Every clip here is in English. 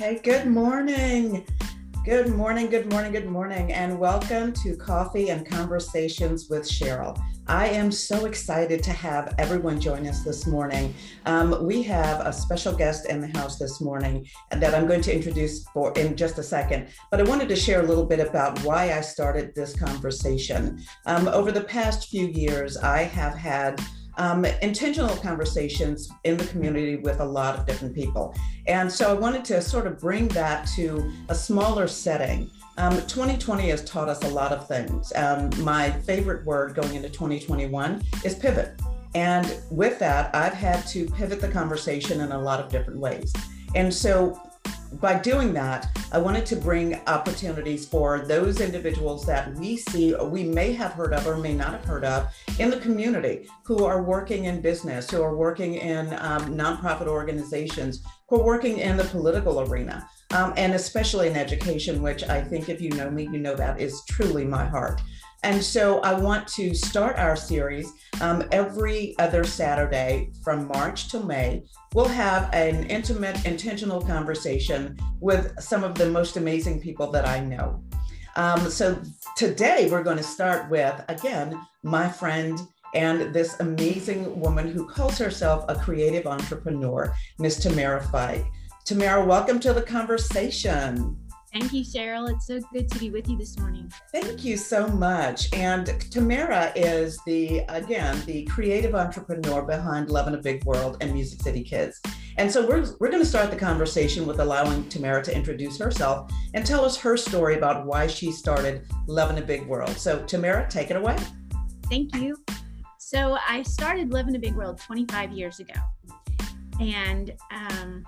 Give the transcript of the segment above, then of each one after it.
Okay, good morning. Good morning, good morning, good morning, and welcome to Coffee and Conversations with Cheryl. I am so excited to have everyone join us this morning. Um, we have a special guest in the house this morning that I'm going to introduce for in just a second. But I wanted to share a little bit about why I started this conversation. Um, over the past few years, I have had um, intentional conversations in the community with a lot of different people. And so I wanted to sort of bring that to a smaller setting. Um, 2020 has taught us a lot of things. Um, my favorite word going into 2021 is pivot. And with that, I've had to pivot the conversation in a lot of different ways. And so by doing that, I wanted to bring opportunities for those individuals that we see we may have heard of or may not have heard of in the community who are working in business, who are working in um, nonprofit organizations, who are working in the political arena, um, and especially in education, which I think if you know me, you know that is truly my heart. And so I want to start our series um, every other Saturday from March to May. We'll have an intimate, intentional conversation with some of the most amazing people that I know. Um, so today we're going to start with, again, my friend and this amazing woman who calls herself a creative entrepreneur, Miss Tamara Fyke. Tamara, welcome to the conversation. Thank you, Cheryl. It's so good to be with you this morning. Thank you so much. And Tamara is the, again, the creative entrepreneur behind Love in a Big World and Music City Kids. And so we're, we're going to start the conversation with allowing Tamara to introduce herself and tell us her story about why she started Love in a Big World. So, Tamara, take it away. Thank you. So, I started Love in a Big World 25 years ago. And um,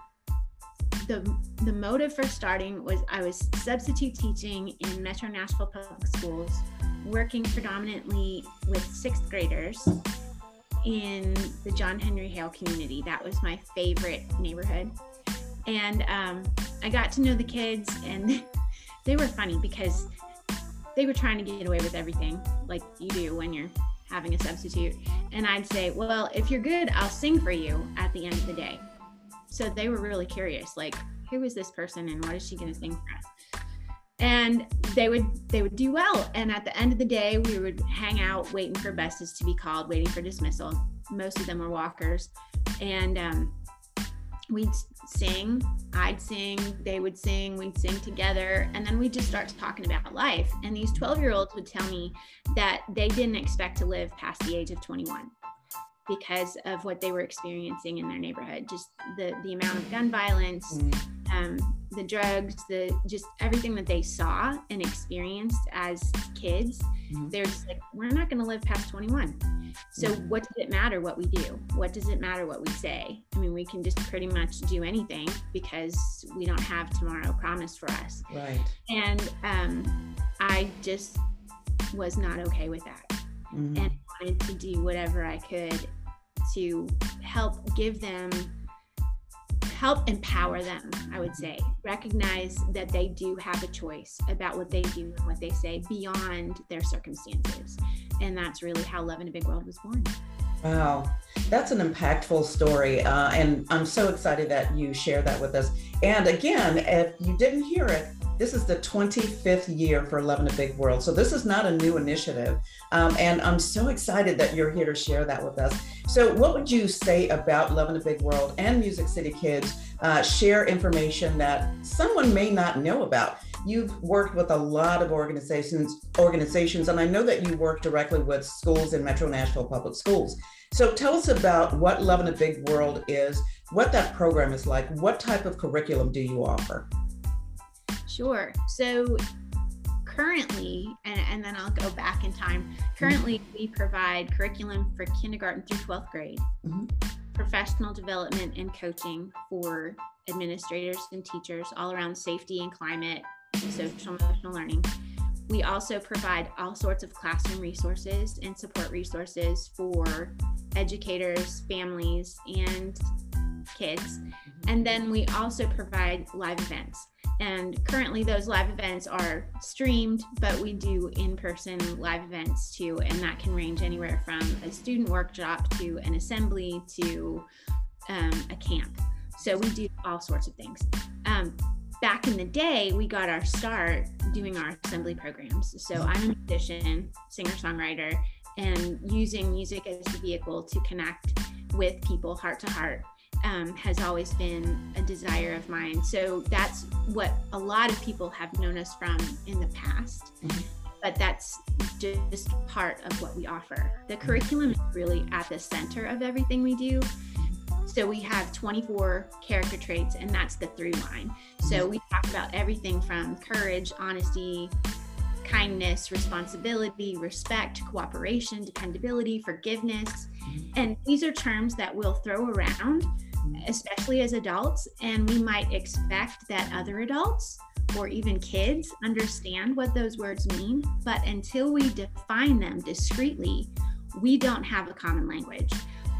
the the motive for starting was I was substitute teaching in Metro Nashville Public Schools, working predominantly with sixth graders in the John Henry Hale community. That was my favorite neighborhood, and um, I got to know the kids, and they were funny because they were trying to get away with everything, like you do when you're having a substitute. And I'd say, well, if you're good, I'll sing for you at the end of the day so they were really curious like who is this person and what is she going to sing for us and they would they would do well. And at the end of the day we would hang out waiting for buses to be called waiting for dismissal. Most of them were walkers. And um, we'd sing i'd sing they would sing we'd sing together. And then we'd just start talking about life. And these 12 year olds would tell me that they didn't expect to live past the age of 21 because of what they were experiencing in their neighborhood just the the amount of gun violence mm. um, the drugs the just everything that they saw and experienced as kids mm. they're just like we're not going to live past 21 so mm. what does it matter what we do what does it matter what we say i mean we can just pretty much do anything because we don't have tomorrow promised for us right and um, i just was not okay with that mm-hmm. and wanted to do whatever I could to help give them help empower them i would say. Recognize that they do have a choice about what they do and what they say beyond their circumstances. And that's really how love in a big world was born. Wow. That's an impactful story uh, and i'm so excited that you share that with us. And again if you didn't hear it this is the 25th year for Love in a Big World. So this is not a new initiative. Um, and I'm so excited that you're here to share that with us. So, what would you say about Love in a Big World and Music City Kids? Uh, share information that someone may not know about. You've worked with a lot of organizations, organizations, and I know that you work directly with schools in Metro Nashville Public Schools. So tell us about what Love in a Big World is, what that program is like, what type of curriculum do you offer? Sure. So currently, and, and then I'll go back in time. Currently, mm-hmm. we provide curriculum for kindergarten through 12th grade, mm-hmm. professional development and coaching for administrators and teachers all around safety and climate, social emotional learning. We also provide all sorts of classroom resources and support resources for educators, families, and kids. Mm-hmm. And then we also provide live events. And currently, those live events are streamed, but we do in person live events too. And that can range anywhere from a student workshop to an assembly to um, a camp. So we do all sorts of things. Um, back in the day, we got our start doing our assembly programs. So I'm a musician, singer songwriter, and using music as a vehicle to connect with people heart to heart um, has always been a desire of mine. So that's what a lot of people have known us from in the past. Mm-hmm. But that's just part of what we offer. The curriculum is really at the center of everything we do. So we have 24 character traits, and that's the through line. So mm-hmm. we talk about everything from courage, honesty, kindness, responsibility, respect, cooperation, dependability, forgiveness. Mm-hmm. And these are terms that we'll throw around especially as adults, and we might expect that other adults or even kids understand what those words mean. But until we define them discreetly, we don't have a common language.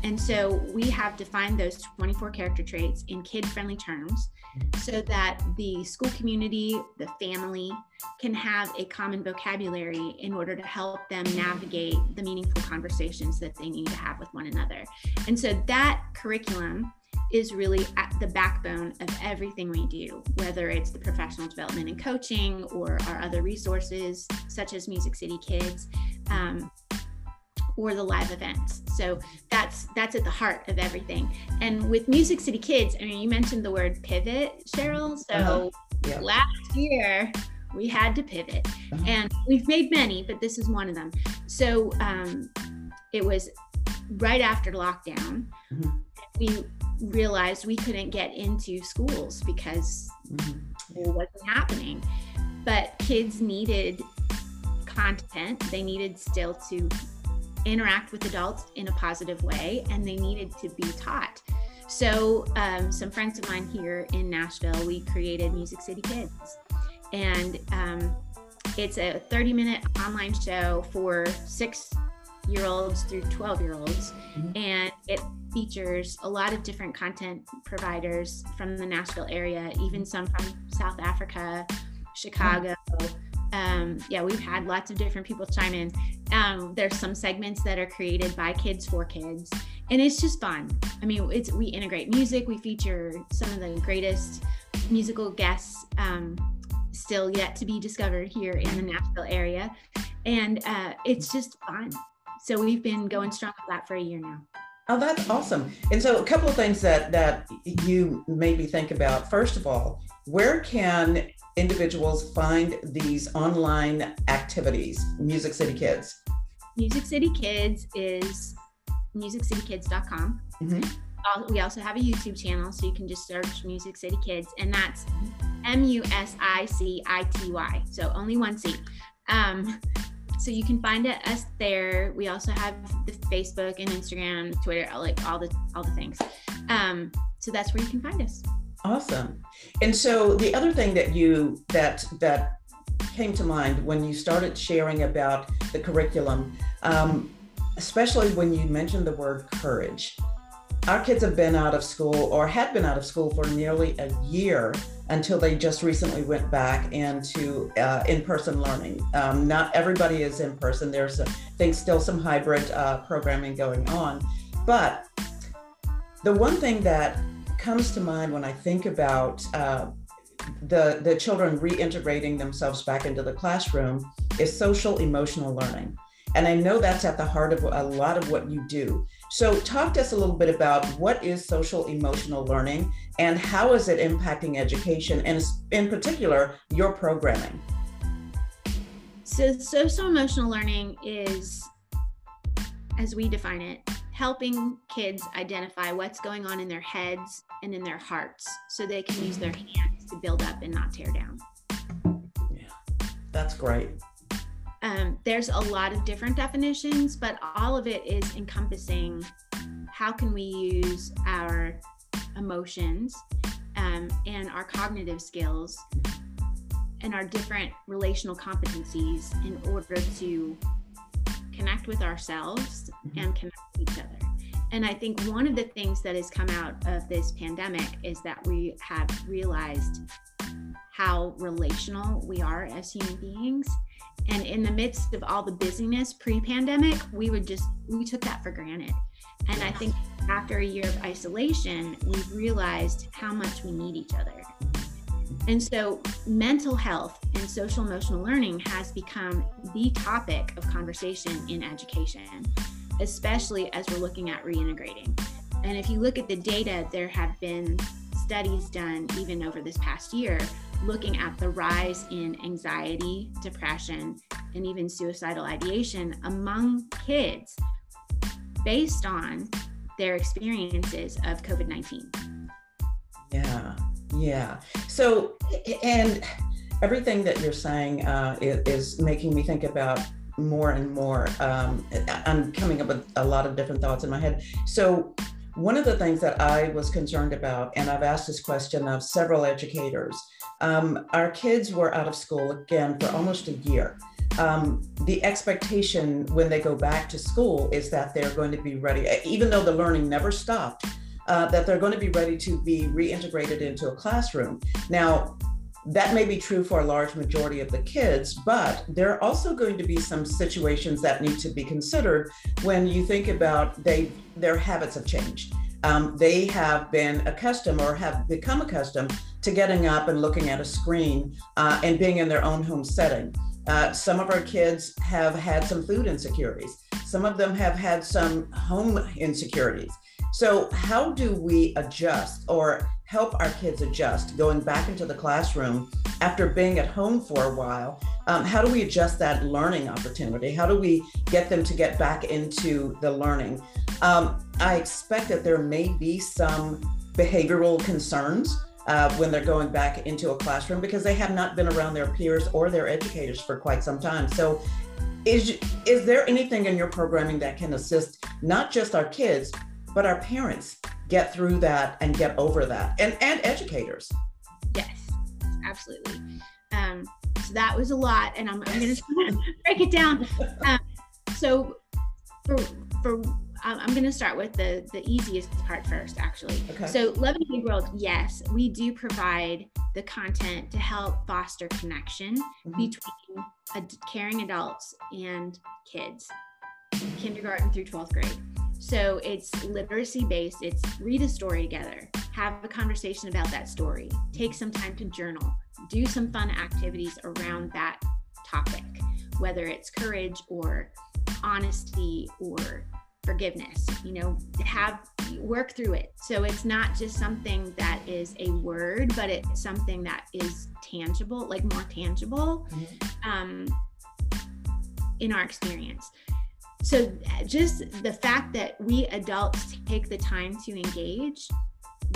And so we have defined those 24 character traits in kid friendly terms so that the school community, the family can have a common vocabulary in order to help them navigate the meaningful conversations that they need to have with one another. And so that curriculum is really at the backbone of everything we do, whether it's the professional development and coaching or our other resources, such as Music City Kids. Um, or the live events. So that's that's at the heart of everything. And with Music City Kids, I mean, you mentioned the word pivot, Cheryl. So uh-huh. yeah. last year we had to pivot, uh-huh. and we've made many, but this is one of them. So um, it was right after lockdown. Mm-hmm. We realized we couldn't get into schools because mm-hmm. it wasn't happening. But kids needed content, they needed still to interact with adults in a positive way, and they needed to be taught. So, um, some friends of mine here in Nashville, we created Music City Kids. And um, it's a 30 minute online show for six year olds through 12 year olds. Mm-hmm. And it features a lot of different content providers from the Nashville area, even some from South Africa, Chicago. Um, yeah, we've had lots of different people chime in. Um, there's some segments that are created by kids for kids, and it's just fun. I mean, it's we integrate music. We feature some of the greatest musical guests um, still yet to be discovered here in the Nashville area, and uh, it's just fun. So we've been going strong with that for a year now. Oh, that's awesome. And so a couple of things that that you made me think about. First of all, where can individuals find these online activities, Music City Kids? Music City Kids is musiccitykids.com. Mm-hmm. We also have a YouTube channel, so you can just search Music City Kids, and that's M U S I C I T Y. So only one C. Um, so you can find us there. We also have the Facebook and Instagram, Twitter, like all the all the things. Um, so that's where you can find us. Awesome. And so the other thing that you that that came to mind when you started sharing about the curriculum, um, especially when you mentioned the word courage. Our kids have been out of school or had been out of school for nearly a year until they just recently went back into uh, in-person learning. Um, not everybody is in person. There's, I think, still some hybrid uh, programming going on. But the one thing that comes to mind when I think about uh, the the children reintegrating themselves back into the classroom is social emotional learning. And I know that's at the heart of a lot of what you do. So, talk to us a little bit about what is social emotional learning and how is it impacting education and, in particular, your programming? So, social emotional learning is, as we define it, helping kids identify what's going on in their heads and in their hearts so they can use their hands to build up and not tear down. Yeah, that's great. Um, there's a lot of different definitions, but all of it is encompassing how can we use our emotions um, and our cognitive skills and our different relational competencies in order to connect with ourselves mm-hmm. and connect with each other. And I think one of the things that has come out of this pandemic is that we have realized how relational we are as human beings and in the midst of all the busyness pre-pandemic we would just we took that for granted and i think after a year of isolation we've realized how much we need each other And so, mental health and social emotional learning has become the topic of conversation in education, especially as we're looking at reintegrating. And if you look at the data, there have been studies done even over this past year looking at the rise in anxiety, depression, and even suicidal ideation among kids based on their experiences of COVID 19. Yeah, yeah. So, and everything that you're saying uh, is, is, making me think about more and more. Um, I'm coming up with a lot of different thoughts in my head. So, one of the things that I was concerned about, and I've asked this question of several educators, um, our kids were out of school again for almost a year. Um, the expectation when they go back to school is that they're going to be ready, even though the learning never stopped, uh, that they're going to be ready to be reintegrated into a classroom. Now, that may be true for a large majority of the kids, but there are also going to be some situations that need to be considered when you think about they their habits have changed. Um, they have been accustomed or have become accustomed to getting up and looking at a screen uh, and being in their own home setting. Uh, some of our kids have had some food insecurities. Some of them have had some home insecurities. So, how do we adjust or help our kids adjust going back into the classroom after being at home for a while? Um, how do we adjust that learning opportunity? How do we get them to get back into the learning? Um, I expect that there may be some behavioral concerns uh, when they're going back into a classroom because they have not been around their peers or their educators for quite some time. So, is is there anything in your programming that can assist not just our kids but our parents get through that and get over that and and educators yes absolutely um, so that was a lot and i'm, I'm going to break it down um, so for for I'm going to start with the the easiest part first, actually. Okay. So, Big World, yes, we do provide the content to help foster connection mm-hmm. between ad- caring adults and kids, kindergarten through 12th grade. So it's literacy based. It's read a story together, have a conversation about that story, take some time to journal, do some fun activities around that topic, whether it's courage or honesty or forgiveness. You know, have work through it. So it's not just something that is a word, but it's something that is tangible, like more tangible mm-hmm. um, in our experience so just the fact that we adults take the time to engage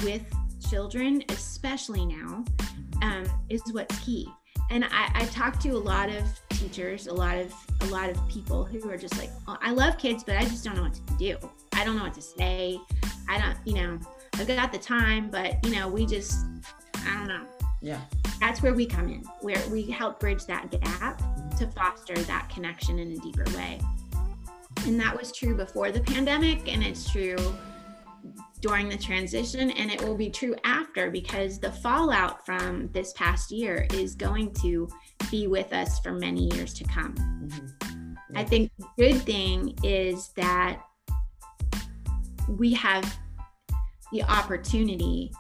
with children especially now um, is what's key. And I, I talk to a lot of teachers a lot of a lot of people who are just like oh, i love kids but i just don't know what to do. I don't know what to say. I don't you know i've got the time but you know we just i don't know. Yeah. That's where we come in where we help bridge that gap to foster that connection in a deeper way and that was true before the pandemic, and it's true during the transition, and it will be true after because the fallout from this past year is going to be with us for many years to come. Mm-hmm. Yeah. I think the good thing is that we have the opportunity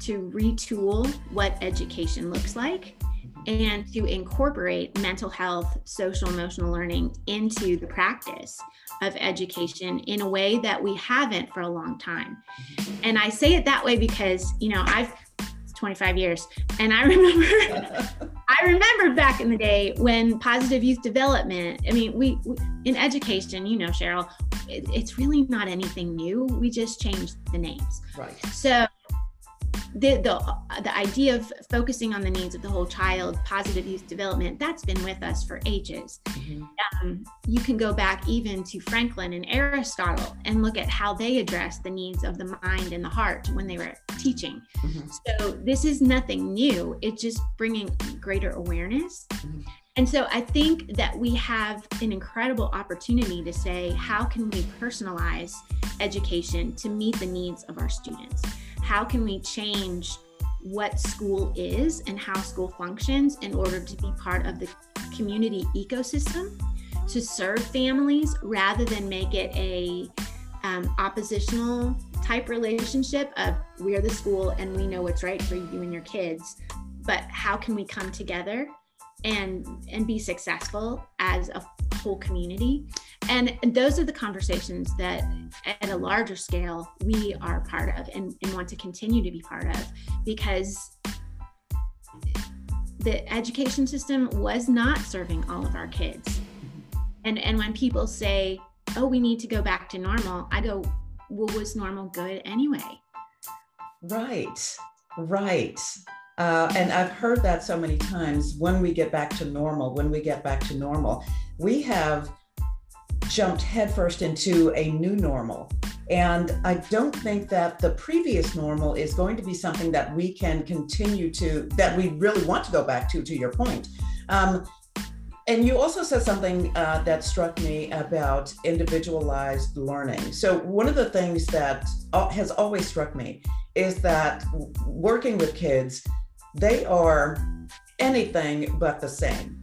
to retool what education looks like and to incorporate mental health, social emotional learning into the practice of education in a way that we haven't for a long time. Mm-hmm. And I say it that way because, you know, I've 25 years and I remember I remember back in the day when positive youth development, I mean, we, we in education, you know, Cheryl, it, it's really not anything new. We just changed the names. Right. So the, the the idea of focusing on the needs of the whole child, positive youth development, that's been with us for ages. Mm-hmm. Um, you can go back even to Franklin and Aristotle and look at how they addressed the needs of the mind and the heart when they were teaching. Mm-hmm. So this is nothing new. It's just bringing greater awareness. Mm-hmm. And so I think that we have an incredible opportunity to say, how can we personalize education to meet the needs of our students? How can we change what school is and how school functions in order to be part of the community ecosystem to serve families rather than make it a um, oppositional type relationship of we're the school and we know what's right for you and your kids but how can we come together and and be successful as a whole community. And those are the conversations that at a larger scale we are part of and, and want to continue to be part of because the education system was not serving all of our kids. And and when people say oh we need to go back to normal i go well was normal good anyway? Right right uh, and I've heard that so many times when we get back to normal, when we get back to normal, we have jumped headfirst into a new normal. And I don't think that the previous normal is going to be something that we can continue to, that we really want to go back to, to your point. Um, and you also said something uh, that struck me about individualized learning. So, one of the things that has always struck me is that working with kids, they are anything but the same.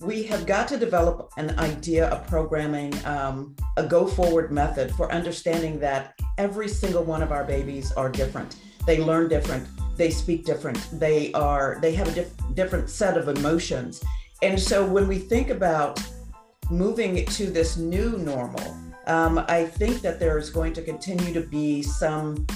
We have got to develop an idea of programming, um, a go forward method for understanding that every single one of our babies are different. They learn different, they speak different, they are they have a diff- different set of emotions. And so when we think about moving to this new normal, um, I think that there's going to continue to be some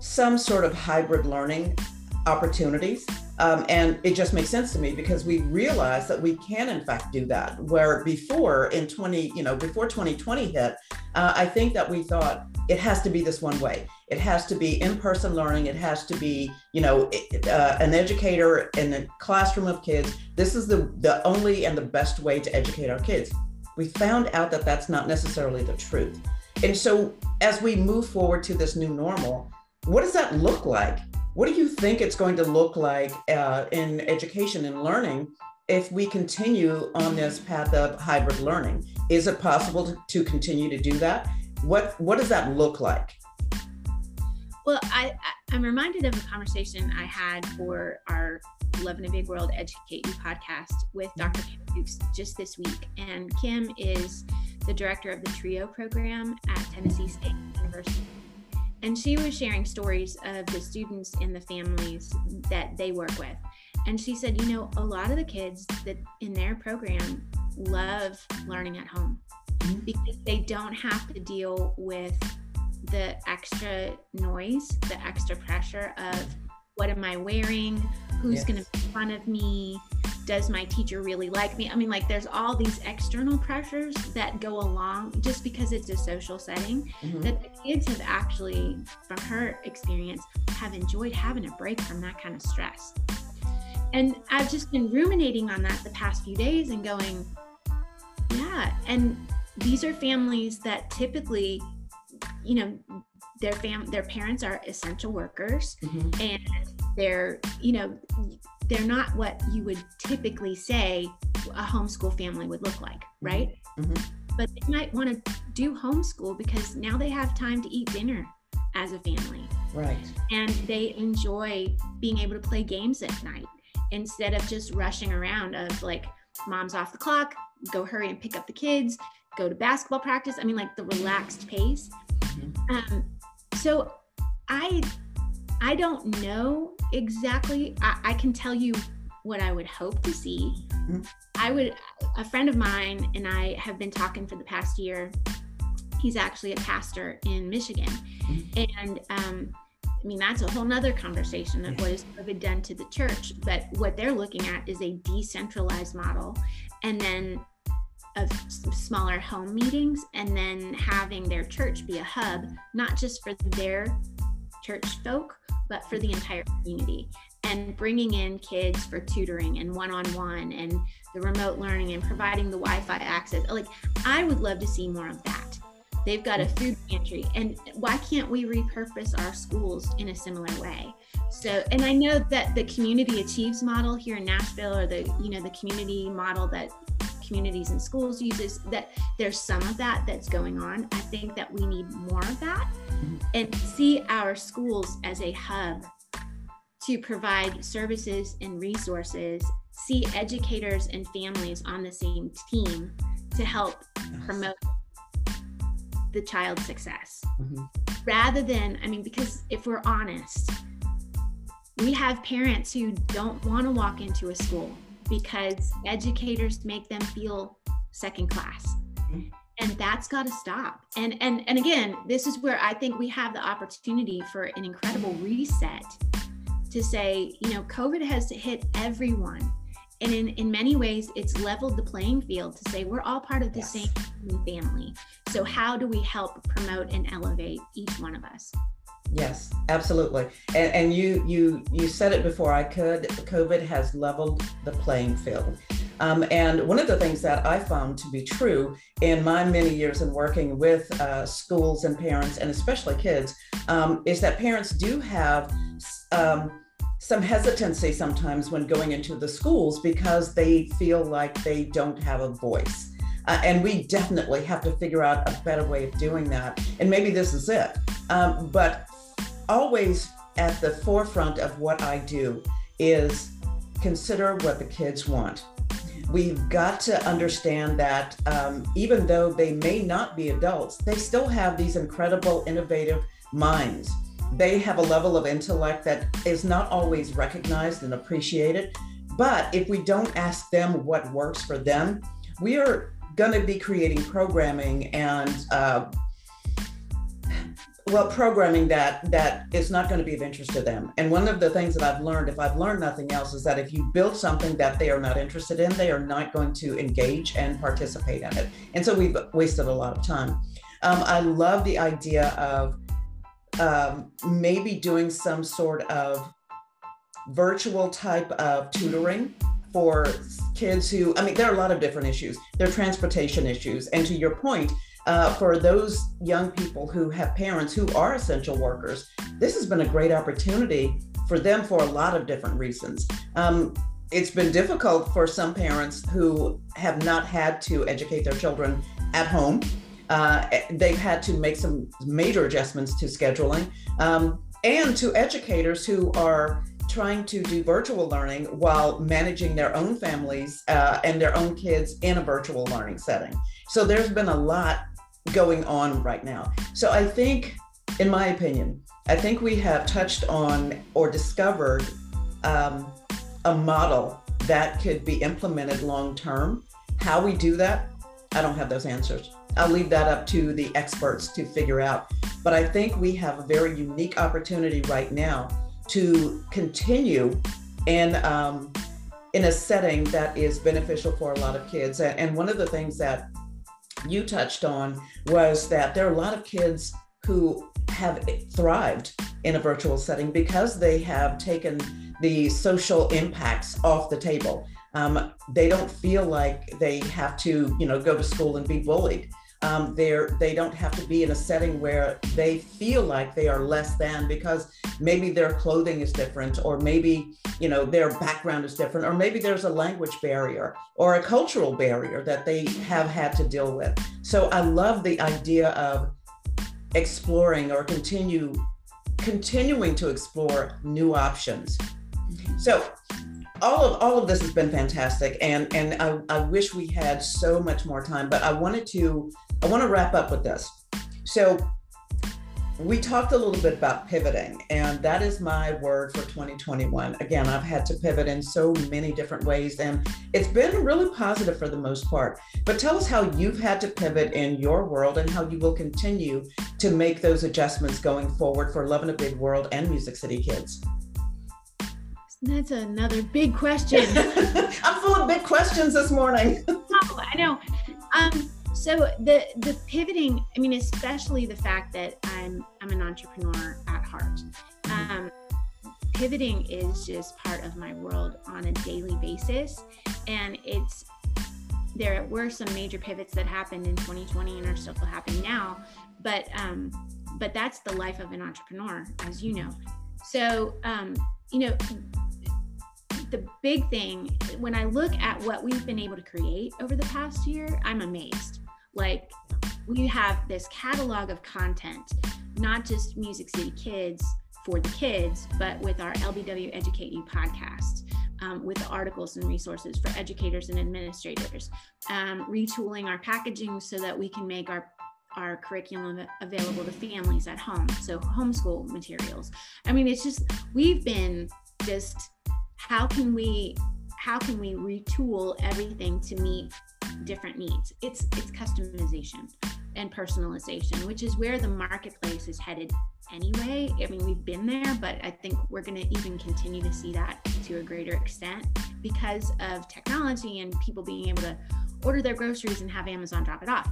some sort of hybrid learning opportunities. Um, and it just makes sense to me because we realize that we can, in fact, do that. Where before in 20, you know, before 2020 hit, uh, I think that we thought it has to be this one way. It has to be in-person learning. It has to be, you know, uh, an educator in a classroom of kids. This is the the only and the best way to educate our kids. We found out that that's not necessarily the truth. And so, as we move forward to this new normal, what does that look like? What do you think it's going to look like uh, in education and learning if we continue on this path of hybrid learning? Is it possible to, to continue to do that? What What does that look like? Well, I, I'm reminded of a conversation I had for our Love in a Big World Educate You podcast with Dr. Kim Fuchs just this week. And Kim is the director of the TRIO program at Tennessee State University and she was sharing stories of the students and the families that they work with and she said you know a lot of the kids that in their program love learning at home mm-hmm. because they don't have to deal with the extra noise the extra pressure of what am i wearing who's yes. going to be in front of me does my teacher really like me? I mean, like, there's all these external pressures that go along just because it's a social setting mm-hmm. that the kids have actually, from her experience, have enjoyed having a break from that kind of stress. And I've just been ruminating on that the past few days and going, yeah. And these are families that typically, you know, their fam their parents are essential workers mm-hmm. and they're you know they're not what you would typically say a homeschool family would look like, mm-hmm. right? Mm-hmm. But they might want to do homeschool because now they have time to eat dinner as a family. Right. And they enjoy being able to play games at night instead of just rushing around of like mom's off the clock, go hurry and pick up the kids, go to basketball practice. I mean like the relaxed pace. Mm-hmm. Um, so I I don't know exactly. I, I can tell you what I would hope to see. Mm-hmm. I would, a friend of mine and I have been talking for the past year. He's actually a pastor in Michigan. Mm-hmm. And, um, I mean, that's a whole nother conversation of what has COVID done to the church. But what they're looking at is a decentralized model and then of smaller home meetings and then having their church be a hub, not just for their church folk, but for the entire community and bringing in kids for tutoring and one-on-one and the remote learning and providing the wi-fi access. Like i would love to see more of that. They've got a food pantry and why can't we repurpose our schools in a similar way? So and i know that the community achieves model here in nashville or the you know the community model that Communities In Schools uses that there's some of that that's going on. I think that we need more of that. And see our schools as a hub to provide services and resources, see educators and families on the same team to help promote the child's success. Mm-hmm. Rather than, I mean, because if we're honest, we have parents who don't want to walk into a school because educators make them feel second class. Mm-hmm. And that's got to stop. And and and again, this is where I think we have the opportunity for an incredible reset to say, you know, COVID has hit everyone. And in, in many ways, it's leveled the playing field to say we're all part of the yes. same family. So, how do we help promote and elevate each one of us? Yes, absolutely. And, and you you you said it before I could. COVID has leveled the playing field. Um, and one of the things that I found to be true in my many years in working with uh, schools and parents, and especially kids, um, is that parents do have um, some hesitancy sometimes when going into the schools because they feel like they don't have a voice. Uh, and we definitely have to figure out a better way of doing that. And maybe this is it. Um, but always at the forefront of what I do is consider what the kids want. We've got to understand that um, even though they may not be adults, they still have these incredible, innovative minds. They have a level of intellect that is not always recognized and appreciated. But if we don't ask them what works for them, we are going to be creating programming and uh, well programming that that is not going to be of interest to them. And one of the things that i've learned if i've learned nothing else is that if you build something that they are not interested in they are not going to engage and participate in it. And so we've wasted a lot of time. Um, i love the idea of um, maybe doing some sort of virtual type of tutoring for kids who i mean there are a lot of different issues. There are transportation issues. And to your point uh, for those young people who have parents who are essential workers, this has been a great opportunity for them for a lot of different reasons. Um, it's been difficult for some parents who have not had to educate their children at home. Uh, they've had to make some major adjustments to scheduling um, and to educators who are trying to do virtual learning while managing their own families uh, and their own kids in a virtual learning setting. So there's been a lot going on right now. So I think, in my opinion, I think we have touched on or discovered um, a model that could be implemented long term. How we do that, I don't have those answers. I'll leave that up to the experts to figure out. But I think we have a very unique opportunity right now to continue in um, in a setting that is beneficial for a lot of kids. And one of the things that you touched on was that there are a lot of kids who have thrived in a virtual setting because they have taken the social impacts off the table. Um, they don't feel like they have to, you know, go to school and be bullied. Um, they're they don't have to be in a setting where they feel like they are less than because maybe their clothing is different or maybe you know their background is different or maybe there's a language barrier or a cultural barrier that they have had to deal with. So i love the idea of exploring or continue continuing to explore new options. So all of all of this has been fantastic and and I, I wish we had so much more time but i wanted to i want to wrap up with this so we talked a little bit about pivoting, and that is my word for 2021. Again, I've had to pivot in so many different ways, and it's been really positive for the most part. But tell us how you've had to pivot in your world and how you will continue to make those adjustments going forward for Love in a Big World and Music City Kids. That's another big question. I'm full of big questions this morning. oh, I know. Um, so the the pivoting, I mean, especially the fact that I'm I'm an entrepreneur at heart. Um, pivoting is just part of my world on a daily basis, and it's there were some major pivots that happened in 2020 and are still happening now, but um, but that's the life of an entrepreneur, as you know. So um, you know, the big thing when I look at what we've been able to create over the past year, I'm amazed like we have this catalog of content, not just Music City Kids for the kids, but with our LBW Educate You podcast. Um, with the articles and resources for educators and administrators, um, retooling our packaging so that we can make our our curriculum available to families at home. So homeschool materials. I mean, it's just we've been just how can we how can we retool everything to meet different needs. It's it's customization and personalization which is where the marketplace is headed anyway. I mean we've been there but i think we're going to even continue to see that to a greater extent because of technology and people being able to order their groceries and have amazon drop it off.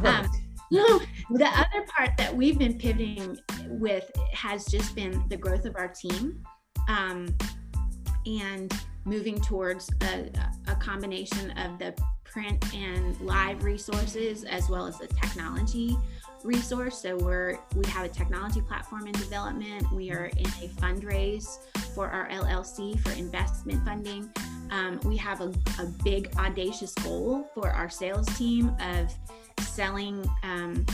Right. um, the other part that we've been pivoting with has just been the growth of our team um, and moving towards a, a combination of the print and live resources as well as the technology resource. So we're we have a technology platform in development. We are in a fundraise for our LLC for investment funding. Um, we have a, a, big audacious goal for our sales team of selling. Um,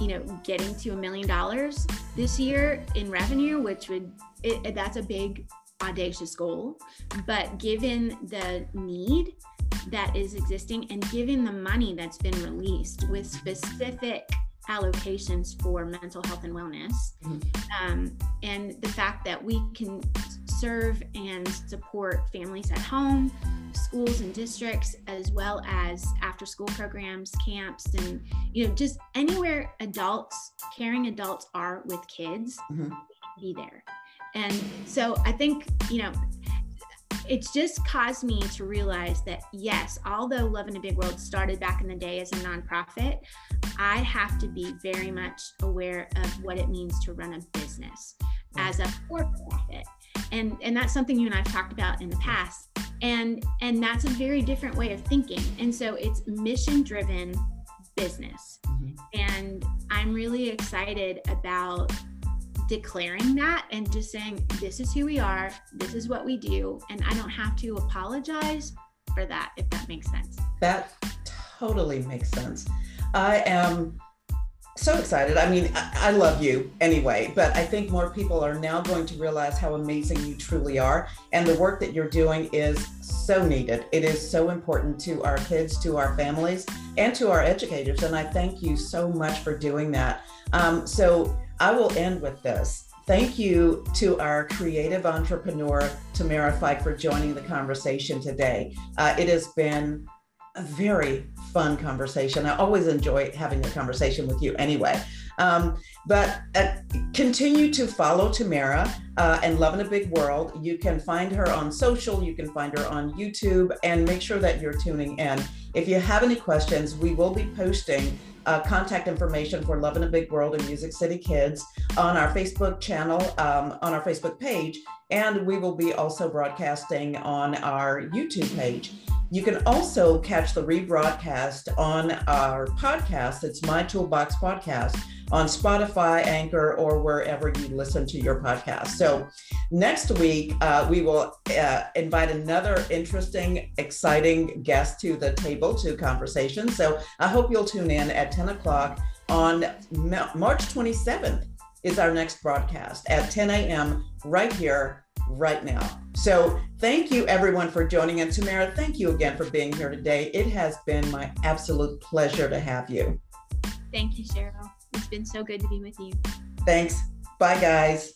you know, getting to a million dollars this year in revenue, which would it, that's a big audacious goal. But given the need that is existing and given the money that's been released with specific allocations for mental health and wellness, mm-hmm. um, and the fact that we can serve and support families at home, schools and districts, as well as after school programs, camps, and you know, just anywhere adults, caring adults are with kids, mm-hmm. be there. And so I think, you know, it's just caused me to realize that yes, although Love in a Big World started back in the day as a nonprofit, I have to be very much aware of what it means to run a business as a for-profit. And and that's something you and I've talked about in the past. And and that's a very different way of thinking. And so it's mission driven business. Mm-hmm. And I'm really excited about declaring that and just saying, this is who we are, this is what we do, and I don't have to apologize for that, if that makes sense. That totally makes sense. I am so excited. I mean, I, love you anyway, but I think more people are now going to realize how amazing you truly are. And the work that you're doing is so needed. It is so important to our kids, to our families, and to our educators. And I thank you so much for doing that. Um, so, I will end with this. Thank you to our creative entrepreneur, Tamara Fyke, for joining the conversation today. Uh, it has been a very fun conversation. I always enjoy having a conversation with you anyway. Um, but uh, continue to follow Tamara uh, and Love in a Big World. You can find her on social, you can find her on YouTube, and make sure that you're tuning in. If you have any questions, we will be posting uh, contact information for Love in a Big World and Music City Kids on our Facebook channel, um, on our Facebook page, and we will be also broadcasting on our YouTube page. You can also catch the rebroadcast on our podcast. It's My Toolbox Podcast on Spotify, Anchor, or wherever you listen to your podcast. So, next week, uh, we will uh, invite another interesting, exciting guest to the table to conversation. So, I hope you'll tune in at 10 o'clock on March 27th, is our next broadcast at 10 a.m. right here, right now. So, thank you everyone for joining. And Tamara, thank you again for being here today. It has been my absolute pleasure to have you. Thank you, Cheryl. It's been so good to be with you. Thanks. Bye, guys.